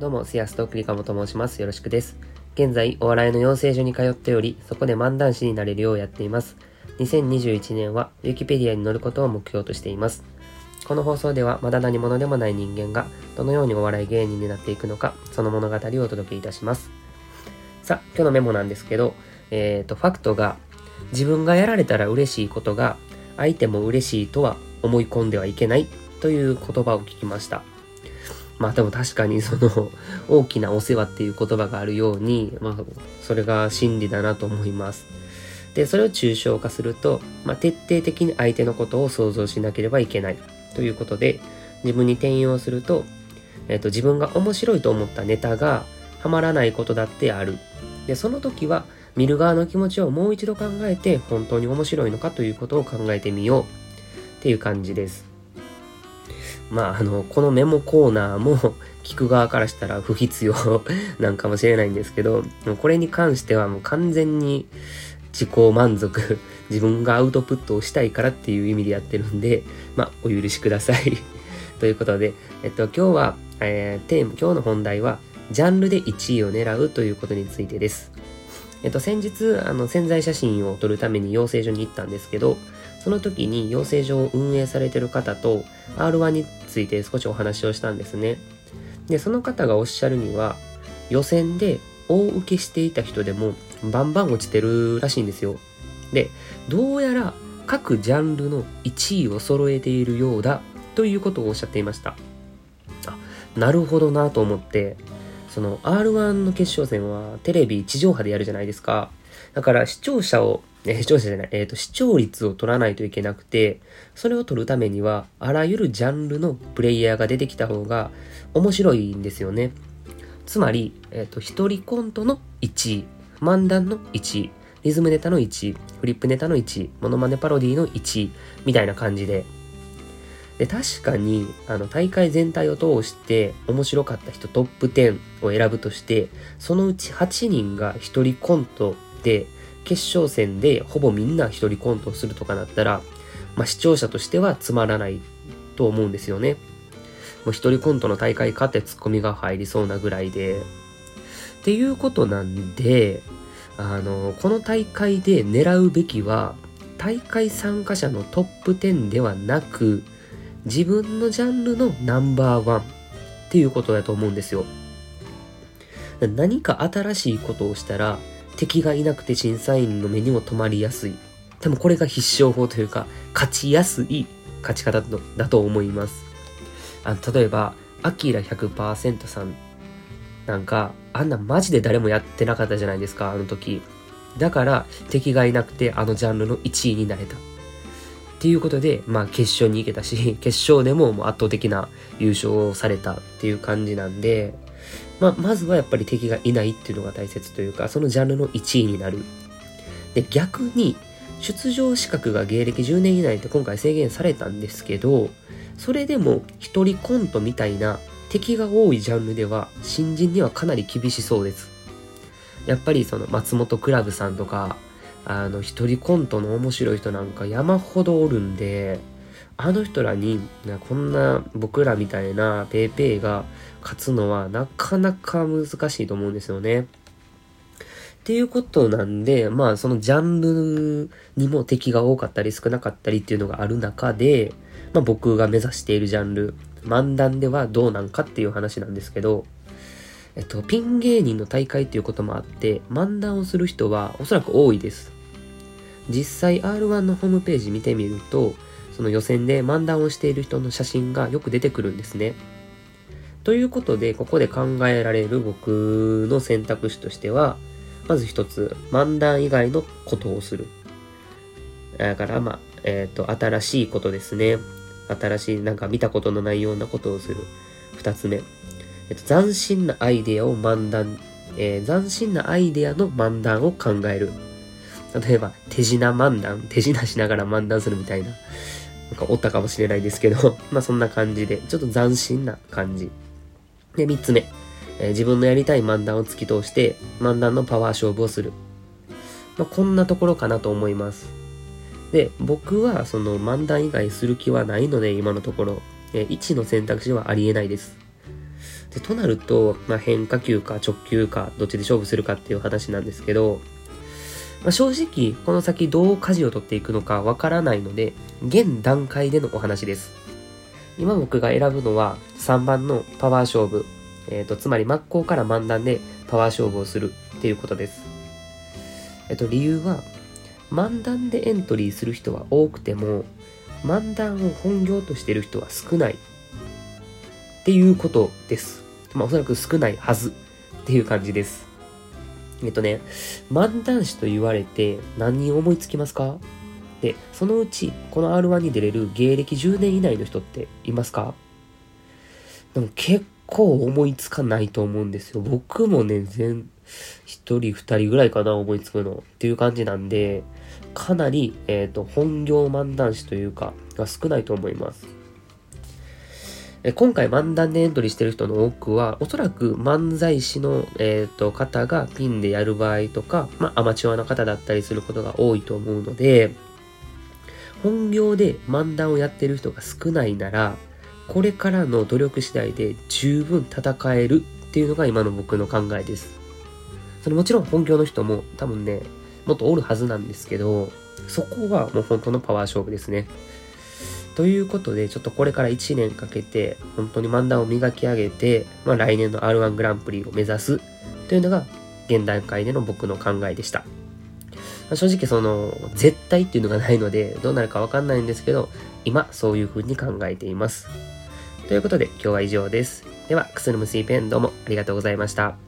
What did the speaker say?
どうも、セアスとクリカモと申します。よろしくです。現在、お笑いの養成所に通っており、そこで漫談師になれるようやっています。2021年は、ウィキペディアに載ることを目標としています。この放送では、まだ何者でもない人間が、どのようにお笑い芸人になっていくのか、その物語をお届けいたします。さあ、今日のメモなんですけど、えっ、と、ファクトが、自分がやられたら嬉しいことが、相手も嬉しいとは思い込んではいけないという言葉を聞きました。まあでも確かにその 大きなお世話っていう言葉があるように、まあそれが真理だなと思います。で、それを抽象化すると、まあ徹底的に相手のことを想像しなければいけないということで、自分に転用すると、えっ、と自分が面白いと思ったネタがハマらないことだってある。で、その時は見る側の気持ちをもう一度考えて本当に面白いのかということを考えてみようっていう感じです。まあ、あの、このメモコーナーも 聞く側からしたら不必要 なんかもしれないんですけど、これに関してはもう完全に自己満足、自分がアウトプットをしたいからっていう意味でやってるんで、まあ、お許しください。ということで、えっと、今日は、えー、テーマ、今日の本題は、ジャンルで1位を狙うということについてです。えっと、先日、あの、潜在写真を撮るために養成所に行ったんですけど、その時に養成所を運営されてる方と R1 について少しお話をしたんですね。で、その方がおっしゃるには、予選で大受けしていた人でもバンバン落ちてるらしいんですよ。で、どうやら各ジャンルの1位を揃えているようだということをおっしゃっていました。あ、なるほどなと思って、その R1 の決勝戦はテレビ地上波でやるじゃないですか。だから視聴者を、え視聴者じゃない、えっ、と、視聴率を取らないといけなくて、それを取るためには、あらゆるジャンルのプレイヤーが出てきた方が面白いんですよね。つまり、えっ、と、一人コントの1位、漫談の1位、リズムネタの1位、フリップネタの1位、モノマネパロディの1位、みたいな感じで。で、確かに、あの、大会全体を通して面白かった人トップ10を選ぶとして、そのうち8人が一人コントで、決勝戦でほぼみんな一人コントするとかなったら、まあ、視聴者としてはつまらないと思うんですよね。もう一人コントの大会勝ってツッコミが入りそうなぐらいで。っていうことなんで、あの、この大会で狙うべきは、大会参加者のトップ10ではなく、自分のジャンルのナンバーワンっていうことだと思うんですよ。何か新しいことをしたら、敵がいなくて審査員の目にも留まりやすい。多分これが必勝法というか、勝ちやすい勝ち方だと思います。あの例えば、アキラ100%さんなんか、あんなマジで誰もやってなかったじゃないですか、あの時。だから、敵がいなくてあのジャンルの1位になれた。っていうことで、まあ決勝に行けたし、決勝でももう圧倒的な優勝をされたっていう感じなんで、まあ、まずはやっぱり敵がいないっていうのが大切というか、そのジャンルの1位になる。で、逆に、出場資格が芸歴10年以内って今回制限されたんですけど、それでも一人コントみたいな敵が多いジャンルでは新人にはかなり厳しそうです。やっぱりその松本クラブさんとか、あの一人コントの面白い人なんか山ほどおるんで、あの人らにこんな僕らみたいなペーペーが勝つのはなかなか難しいと思うんですよね。っていうことなんで、まあそのジャンルにも敵が多かったり少なかったりっていうのがある中で、まあ僕が目指しているジャンル、漫談ではどうなんかっていう話なんですけど、えっと、ピン芸人の大会っていうこともあって、漫談をする人はおそらく多いです。実際 R1 のホームページ見てみると、その予選で漫談をしている人の写真がよく出てくるんですね。ということで、ここで考えられる僕の選択肢としては、まず一つ、漫談以外のことをする。だから、まあ、えっ、と、新しいことですね。新しい、なんか見たことのないようなことをする。二つ目、えっと、斬新なアイデアを漫談、えー斬新なアイデアの漫談を考える。例えば、手品漫談、手品しながら漫談するみたいな。なんかおったかもしれないですけど、まあそんな感じで、ちょっと斬新な感じ。で、三つ目、えー自分のやりたい漫談を突き通して、漫談のパワー勝負をする。まあこんなところかなと思います。で、僕はその漫談以外する気はないので、今のところ、え1の選択肢はありえないです。でとなると、まあ、変化球か直球かどっちで勝負するかっていう話なんですけど、まあ、正直この先どう舵を取っていくのかわからないので現段階でのお話です今僕が選ぶのは3番のパワー勝負、えーと、つまり真っ向から漫談でパワー勝負をするっていうことですえっと理由は漫談でエントリーする人は多くても漫談を本業としてる人は少ないっていうことです。まあおそらく少ないはずっていう感じです。えっとね、漫談師と言われて何人思いつきますか？で、そのうちこの R1 に出れる芸歴10年以内の人っていますか？でも結構思いつかないと思うんですよ。僕もね、全、一人二人ぐらいかな、思いつくの。っていう感じなんで、かなり、えっ、ー、と、本業漫談師というか、が少ないと思います。え今回漫談でエントリーしてる人の多くは、おそらく漫才師の、えーと、方がピンでやる場合とか、まあ、アマチュアの方だったりすることが多いと思うので、本業で漫談をやってる人が少ないなら、これからの努力次第で十分戦えるっていうのが今の僕の考えです。それもちろん本業の人も多分ね、もっとおるはずなんですけど、そこはもう本当のパワー勝負ですね。ということで、ちょっとこれから1年かけて、本当に漫談を磨き上げて、まあ、来年の R1 グランプリを目指すというのが、現段階での僕の考えでした。まあ、正直その、絶対っていうのがないので、どうなるかわかんないんですけど、今、そういう風に考えています。ということで、今日は以上です。では、くするむすいペンどうもありがとうございました。